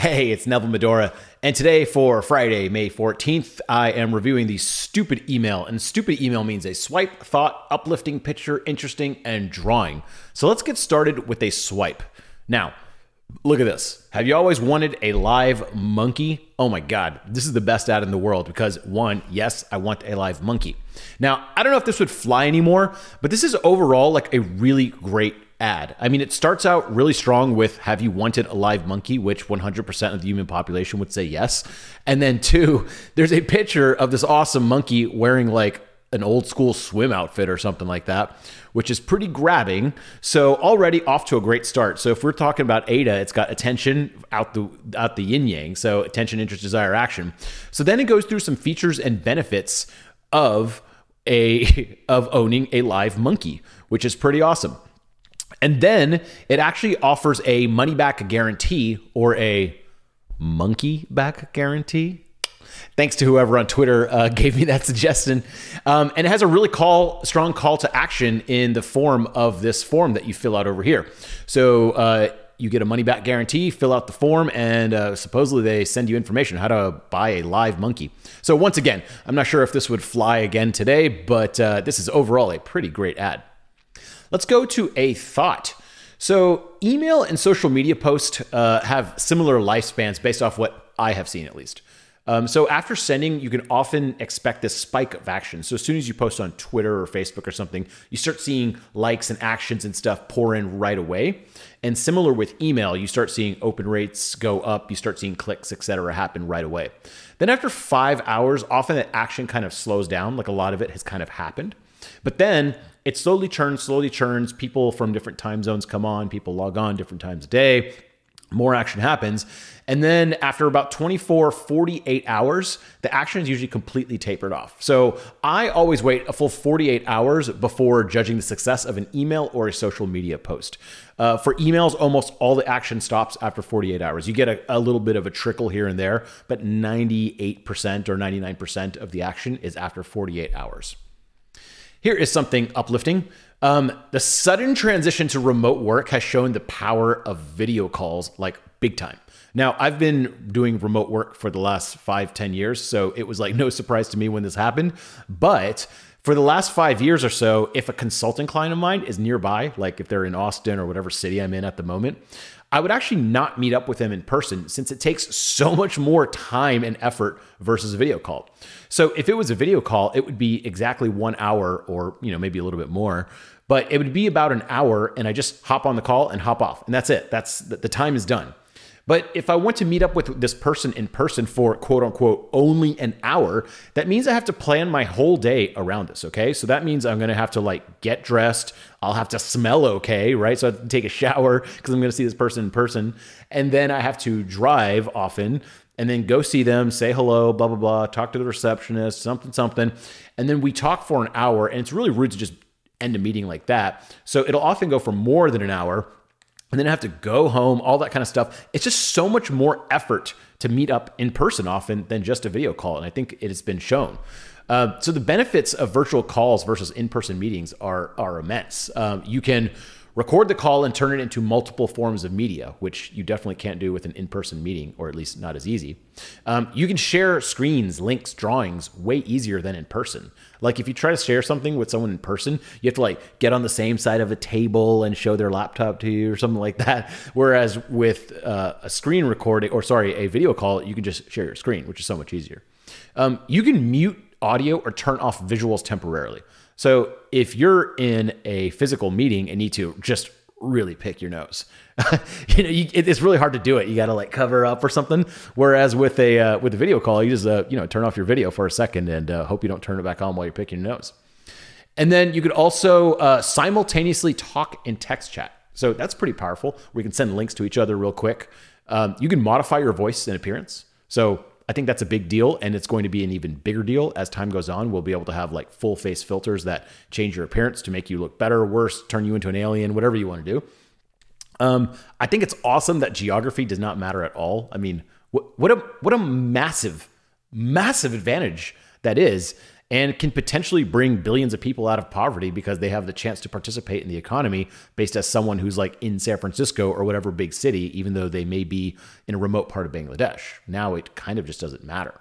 Hey, it's Neville Medhora, and today for Friday, May 14th, I am reviewing the stupid email. And stupid email means a swipe, thought, uplifting, picture, interesting, and drawing. So let's get started with a swipe. Now, look at this. Have you always wanted a live monkey? Oh my God, this is the best ad in the world because one, yes, I want a live monkey. Now, I don't know if this would fly anymore, but this is overall like a really great ad. I mean, it starts out really strong with Have you wanted a live monkey? Which 100% of the human population would say yes. And then, two, there's a picture of this awesome monkey wearing like an old school swim outfit or something like that, which is pretty grabbing. So already off to a great start. So if we're talking about AIDA, it's got attention out the out the yin yang. So attention, interest, desire, action. So then it goes through some features and benefits of a of owning a live monkey, which is pretty awesome. And then it actually offers a money back guarantee or a monkey back guarantee. Thanks to whoever on Twitter uh, gave me that suggestion. Um, and it has a really call, strong call to action in the form of this form that you fill out over here. So uh, you get a money back guarantee, fill out the form, and uh, supposedly they send you information how to buy a live monkey. So, once again, I'm not sure if this would fly again today, but uh, this is overall a pretty great ad. Let's go to a thought. So, email and social media posts uh, have similar lifespans based off what I have seen, at least. Um, so, after sending, you can often expect this spike of action. So, as soon as you post on Twitter or Facebook or something, you start seeing likes and actions and stuff pour in right away. And similar with email, you start seeing open rates go up, you start seeing clicks, etc., happen right away. Then, after five hours, often that action kind of slows down, like a lot of it has kind of happened. But then it slowly churns, slowly churns. People from different time zones come on, people log on different times a day. More action happens. And then after about 24, 48 hours, the action is usually completely tapered off. So I always wait a full 48 hours before judging the success of an email or a social media post. Uh, for emails, almost all the action stops after 48 hours. You get a, a little bit of a trickle here and there, but 98% or 99% of the action is after 48 hours. Here is something uplifting. Um, the sudden transition to remote work has shown the power of video calls like big time. Now, I've been doing remote work for the last five, ten years, so it was like no surprise to me when this happened. But for the last five years or so, if a consulting client of mine is nearby, like if they're in Austin or whatever city I'm in at the moment, I would actually not meet up with them in person since it takes so much more time and effort versus a video call. So if it was a video call, it would be exactly one hour or, you know, maybe a little bit more, but it would be about an hour and I just hop on the call and hop off. And that's it. That's the time is done. But if I want to meet up with this person in person for quote unquote only an hour, that means I have to plan my whole day around this. Okay. So that means I'm to have to like get dressed. I'll have to smell okay. Right. So I have to take a shower because I'm to see this person in person. And then I have to drive often and then go see them, say hello, blah, blah, blah, talk to the receptionist, something, something. And then we talk for an hour. And it's really rude to just end a meeting like that. So it'll often go for more than an hour and then I have to go home, all that kind of stuff. It's just so much more effort to meet up in person often than just a video call. And I think it has been shown. Uh, so the benefits of virtual calls versus in-person meetings are are immense. Um, you can record the call and turn it into multiple forms of media, which you definitely can't do with an in person meeting, or at least not as easy. Um, you can share screens, links, drawings way easier than in person. Like if you try to share something with someone in person, you have to like get on the same side of a table and show their laptop to you or something like that. Whereas with uh, a screen recording, or sorry, a video call, you can just share your screen, which is so much easier. Um, you can mute audio or turn off visuals temporarily. So if you're in a physical meeting and need to just really pick your nose, you know, you, it's really hard to do it. You got to like cover up or something. Whereas with a uh, with a video call, you just uh, you know turn off your video for a second and uh, hope you don't turn it back on while you're picking your nose. And then you could also uh, simultaneously talk in text chat. So that's pretty powerful. We can send links to each other real quick. Um, you can modify your voice and appearance. So I think that's a big deal, and it's going to be an even bigger deal as time goes on. We'll be able to have like full face filters that change your appearance to make you look better, worse, turn you into an alien, whatever you want to do. Um, I think it's awesome that geography does not matter at all. I mean, what, what a what a massive, massive advantage that is. And can potentially bring billions of people out of poverty because they have the chance to participate in the economy based as someone who's like in San Francisco or whatever big city, even though they may be in a remote part of Bangladesh. Now it kind of just doesn't matter.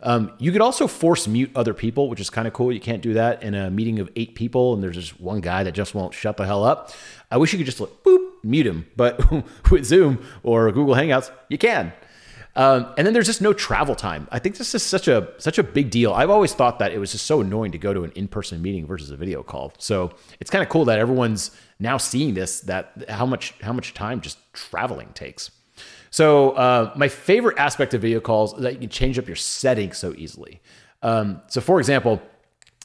Um, you could also force mute other people, which is kind of cool. You can't do that in a meeting of eight people and there's just one guy that just won't shut the hell up. I wish you could just like, boop, mute him. But with Zoom or Google Hangouts, you can. Um, and then there's just no travel time. I think this is such a such a big deal. I've always thought that it was just so annoying to go to an in-person meeting versus a video call. So it's kind of cool that everyone's now seeing this that how much how much time just traveling takes. So uh, my favorite aspect of video calls is that you can change up your settings so easily. Um, so for example,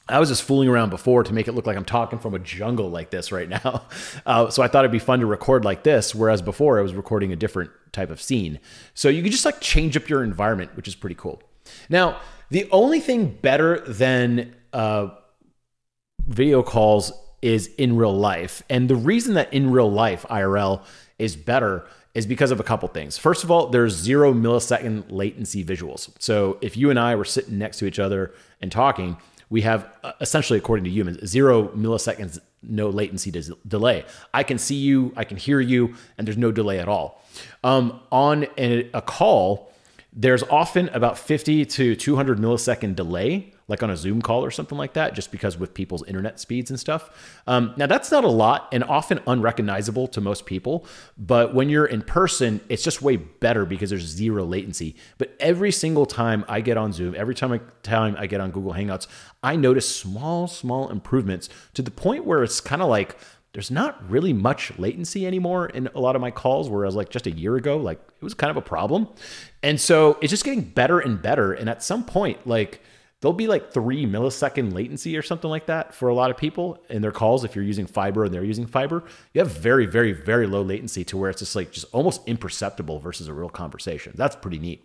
I was just fooling around before to make it look like I'm talking from a jungle like this right now. Uh, so I thought it'd be fun to record like this, whereas before I was recording a different type of scene. So you can just like change up your environment, which is pretty cool. Now, the only thing better than uh, video calls is in real life. And the reason that in real life IRL is better is because of a couple things. First of all, there's zero millisecond latency visuals. So if you and I were sitting next to each other and talking, we have uh, essentially, according to humans, zero milliseconds, no latency delay. I can see you, I can hear you, and there's no delay at all. Um, on a, a call, there's often about 50 to 200 millisecond delay like on a Zoom call or something like that, just because with people's internet speeds and stuff. Um, now, that's not a lot and often unrecognizable to most people, but when you're in person, it's just way better because there's zero latency. But every single time I get on Zoom, every time I, time I get on Google Hangouts, I notice small, small improvements to the point where it's kind of like, there's not really much latency anymore in a lot of my calls whereas like just a year ago like it was kind of a problem and so it's just getting better and better and at some point like there'll be like three millisecond latency or something like that for a lot of people in their calls. If you're using fiber and they're using fiber, you have very, very, very low latency to where it's just like just almost imperceptible versus a real conversation. That's pretty neat.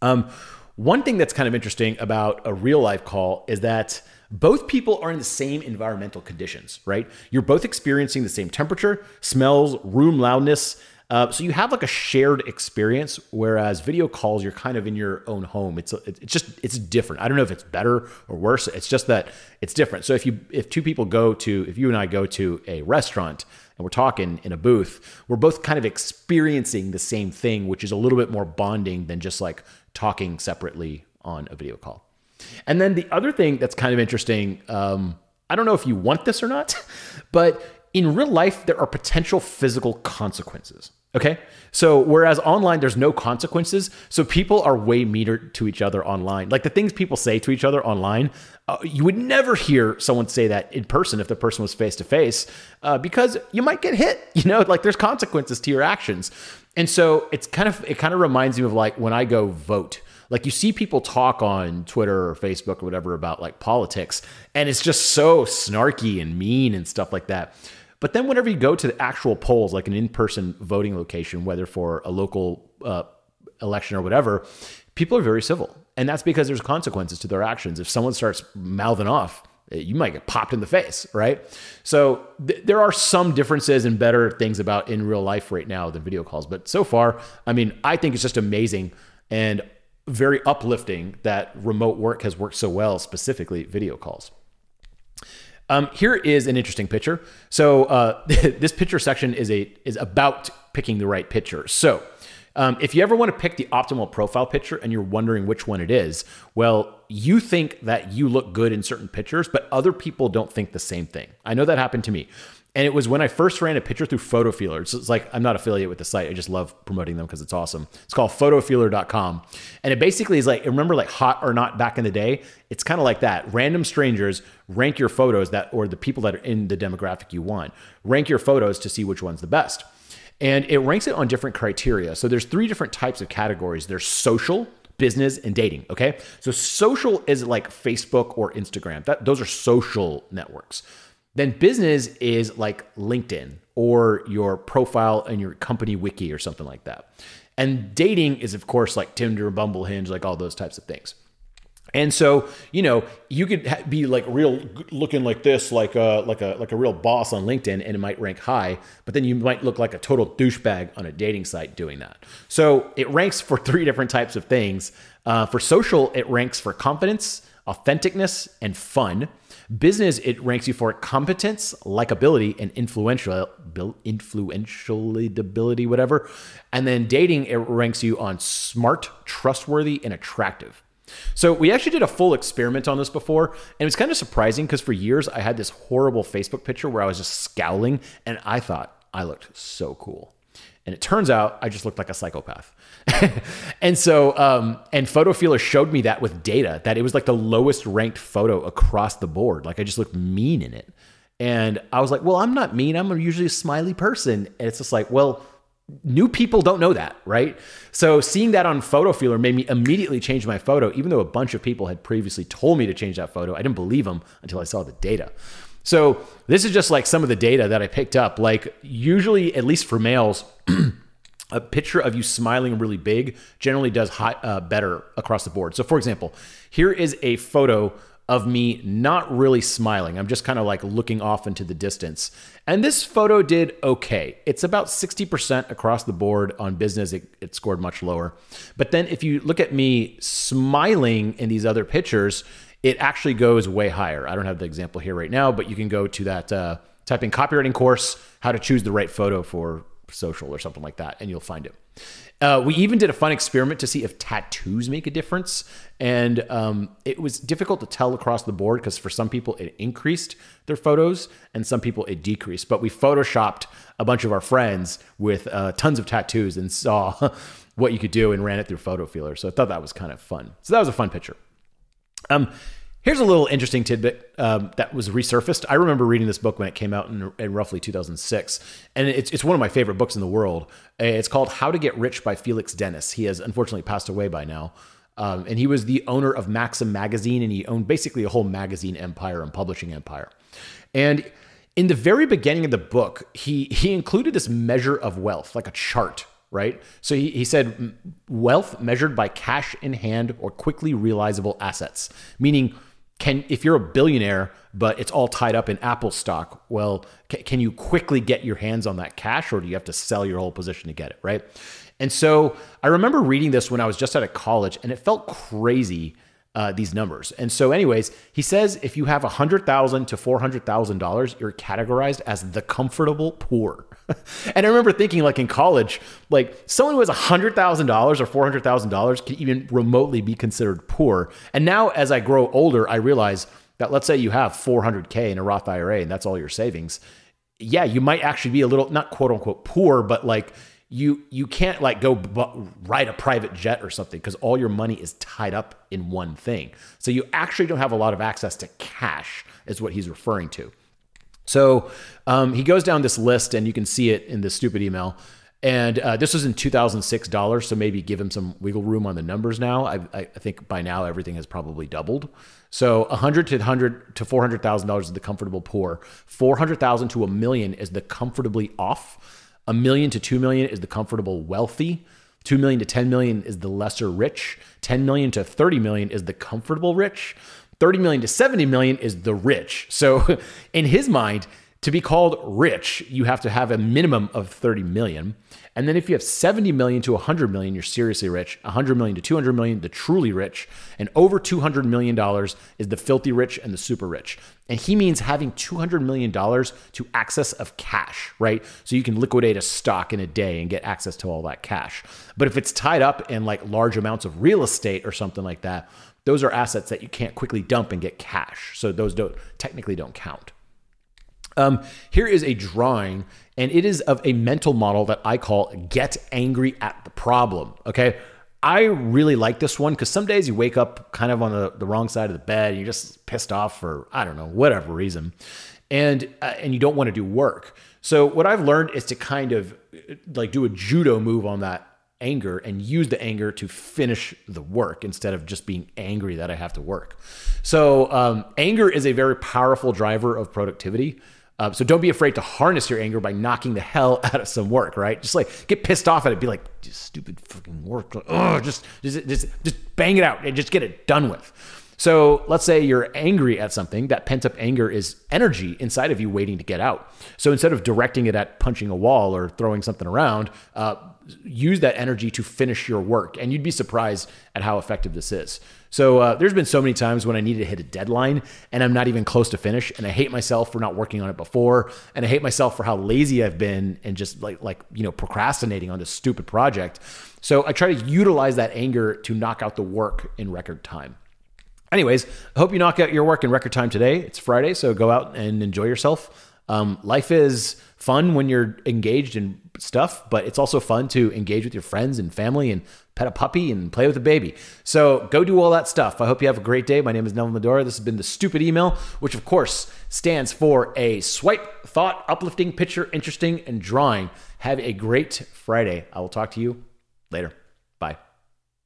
Um, one thing that's kind of interesting about a real life call is that both people are in the same environmental conditions, right? You're both experiencing the same temperature, smells, room loudness, uh, so you have like a shared experience, whereas video calls, you're kind of in your own home. It's it's just it's different. I don't know if it's better or worse. It's just that it's different. So if you if two people go to if you and I go to a restaurant and we're talking in a booth, we're both kind of experiencing the same thing, which is a little bit more bonding than just like talking separately on a video call. And then the other thing that's kind of interesting, um, I don't know if you want this or not, but in real life, there are potential physical consequences. Okay. So whereas online, there's no consequences. So people are way metered to each other online. Like the things people say to each other online, uh, you would never hear someone say that in person if the person was face to face, because you might get hit. You know, like there's consequences to your actions. And so it's kind of, it kind of reminds me of like when I go vote. Like you see people talk on Twitter or Facebook or whatever about like politics, and it's just so snarky and mean and stuff like that. But then whenever you go to the actual polls, like an in-person voting location, whether for a local uh, election or whatever, people are very civil, and that's because there's consequences to their actions. If someone starts mouthing off, eh, you might get popped in the face, right? So th- there are some differences and better things about in real life right now than video calls. But so far, I mean, I think it's just amazing and very uplifting that remote work has worked so well, specifically video calls. Um, here is an interesting picture. So uh, this picture section is a is about picking the right picture. So um, if you ever want to pick the optimal profile picture and you're wondering which one it is, well, you think that you look good in certain pictures, but other people don't think the same thing. I know that happened to me. And it was when I first ran a picture through Photofeeler. So it's like I'm not affiliated with the site. I just love promoting them because it's awesome. It's called photofeeler.com. And it basically is like remember like hot or not back in the day? It's kind of like that. Random strangers rank your photos that or the people that are in the demographic you want. Rank your photos to see which one's the best. And it ranks it on different criteria. So there's three different types of categories. There's social, business and dating okay so social is like facebook or instagram that those are social networks then business is like LinkedIn or your profile and your company wiki or something like that. And dating is, of course, like Tinder, Bumble, Hinge, like all those types of things. And so, you know, you could be like real looking like this, like a like a like a real boss on LinkedIn, and it might rank high. But then you might look like a total douchebag on a dating site doing that. So it ranks for three different types of things. Uh, for social, it ranks for confidence, authenticness, and fun. Business, it ranks you for competence, likability, and influential influentiality, whatever. And then dating, it ranks you on smart, trustworthy, and attractive. So we actually did a full experiment on this before, and it was kind of surprising because for years I had this horrible Facebook picture where I was just scowling, and I thought I looked so cool. And it turns out I just looked like a psychopath. and so, um, and PhotoFeeler showed me that with data that it was like the lowest ranked photo across the board. Like I just looked mean in it. And I was like, well, I'm not mean. I'm usually a smiley person. And it's just like, well, new people don't know that, right? So seeing that on PhotoFeeler made me immediately change my photo, even though a bunch of people had previously told me to change that photo. I didn't believe them until I saw the data. So this is just like some of the data that I picked up. Like usually, at least for males, a picture of you smiling really big generally does high, uh, better across the board. So for example, here is a photo of me not really smiling. I'm just kind of like looking off into the distance. And this photo did okay. It's about 60% across the board on business. It, it, scored much lower. But then if you look at me smiling in these other pictures, it actually goes way higher. I don't have the example here right now, but you can go to that, uh, type in copywriting course, how to choose the right photo for social or something like that, and you'll find it. Uh, we even did a fun experiment to see if tattoos make a difference. And um, it was difficult to tell across the board because for some people it increased their photos and some people it decreased. But we photoshopped a bunch of our friends with uh, tons of tattoos and saw what you could do and ran it through PhotoFeeler. So I thought that was kind of fun. So that was a fun picture. Um, Here's a little interesting tidbit um, that was resurfaced. I remember reading this book when it came out in, in, roughly 2006, and it's, it's one of my favorite books in the world. It's called How to Get Rich by Felix Dennis. He has unfortunately passed away by now. Um, and he was the owner of Maxim magazine, and he owned basically a whole magazine empire and publishing empire. And in the very beginning of the book, he he included this measure of wealth, like a chart, right? So he, he said wealth measured by cash in hand or quickly realizable assets, meaning can if you're a billionaire but it's all tied up in apple stock well can, can you quickly get your hands on that cash or do you have to sell your whole position to get it right and so i remember reading this when i was just out of college and it felt crazy uh, these numbers. And so, anyways, he says if you have 100,000 to $400,000, you're categorized as the comfortable poor. and I remember thinking, like in college, like someone who has $100,000 or $400,000 can even remotely be considered poor. And now, as I grow older, I realize that let's say you have 400K in a Roth IRA and that's all your savings. Yeah, you might actually be a little, not quote unquote poor, but like you you can't like go bu- ride a private jet or something because all your money is tied up in one thing. So you actually don't have a lot of access to cash, is what he's referring to. So um, he goes down this list, and you can see it in the stupid email. And uh, this was in 2006 dollars, so maybe give him some wiggle room on the numbers now. I, I think by now everything has probably doubled. So 100 to 100 to 400 thousand dollars is the comfortable poor. 400,000 to a million is the comfortably off. A million to 2 million is the comfortable wealthy. 2 million to 10 million is the lesser rich. 10 million to 30 million is the comfortable rich. 30 million to 70 million is the rich. So in his mind, to be called rich, you have to have a minimum of 30 million. And then if you have 70 million to 100 million, you're seriously rich. 100 million to 200 million, the truly rich. And over 200 million dollars is the filthy rich and the super rich. And he means having 200 million dollars to access of cash, right? So you can liquidate a stock in a day and get access to all that cash. But if it's tied up in like large amounts of real estate or something like that, those are assets that you can't quickly dump and get cash. So those don't technically don't count. Um, here is a drawing, and it is of a mental model that I call get angry at the problem. Okay. I really like this one because some days you wake up kind of on the, the wrong side of the bed you're just pissed off for, I don't know, whatever reason. And, uh, and you don't want to do work. So what I've learned is to kind of like do a judo move on that anger and use the anger to finish the work instead of just being angry that I have to work. So um, anger is a very powerful driver of productivity. Uh, so don't be afraid to harness your anger by knocking the hell out of some work, right? Just like get pissed off at it, be like, stupid fucking work. oh, just, just, just, just bang it out and just get it done with. So let's say you're angry at something, that pent up anger is energy inside of you waiting to get out. So instead of directing it at punching a wall or throwing something around, uh, use that energy to finish your work. And you'd be surprised at how effective this is. So uh, there's been so many times when I needed to hit a deadline and I'm not even close to finish, and I hate myself for not working on it before, and I hate myself for how lazy I've been and just like like you know procrastinating on this stupid project. So I try to utilize that anger to knock out the work in record time. Anyways, I hope you knock out your work in record time today. It's Friday, so go out and enjoy yourself. Um, life is fun when you're engaged in stuff, but it's also fun to engage with your friends and family and pet a puppy and play with a baby. So go do all that stuff. I hope you have a great day. My name is Neville Medhora. This has been the stupid email, which of course stands for a swipe, thought, uplifting, picture, interesting, and drawing. Have a great Friday. I will talk to you later.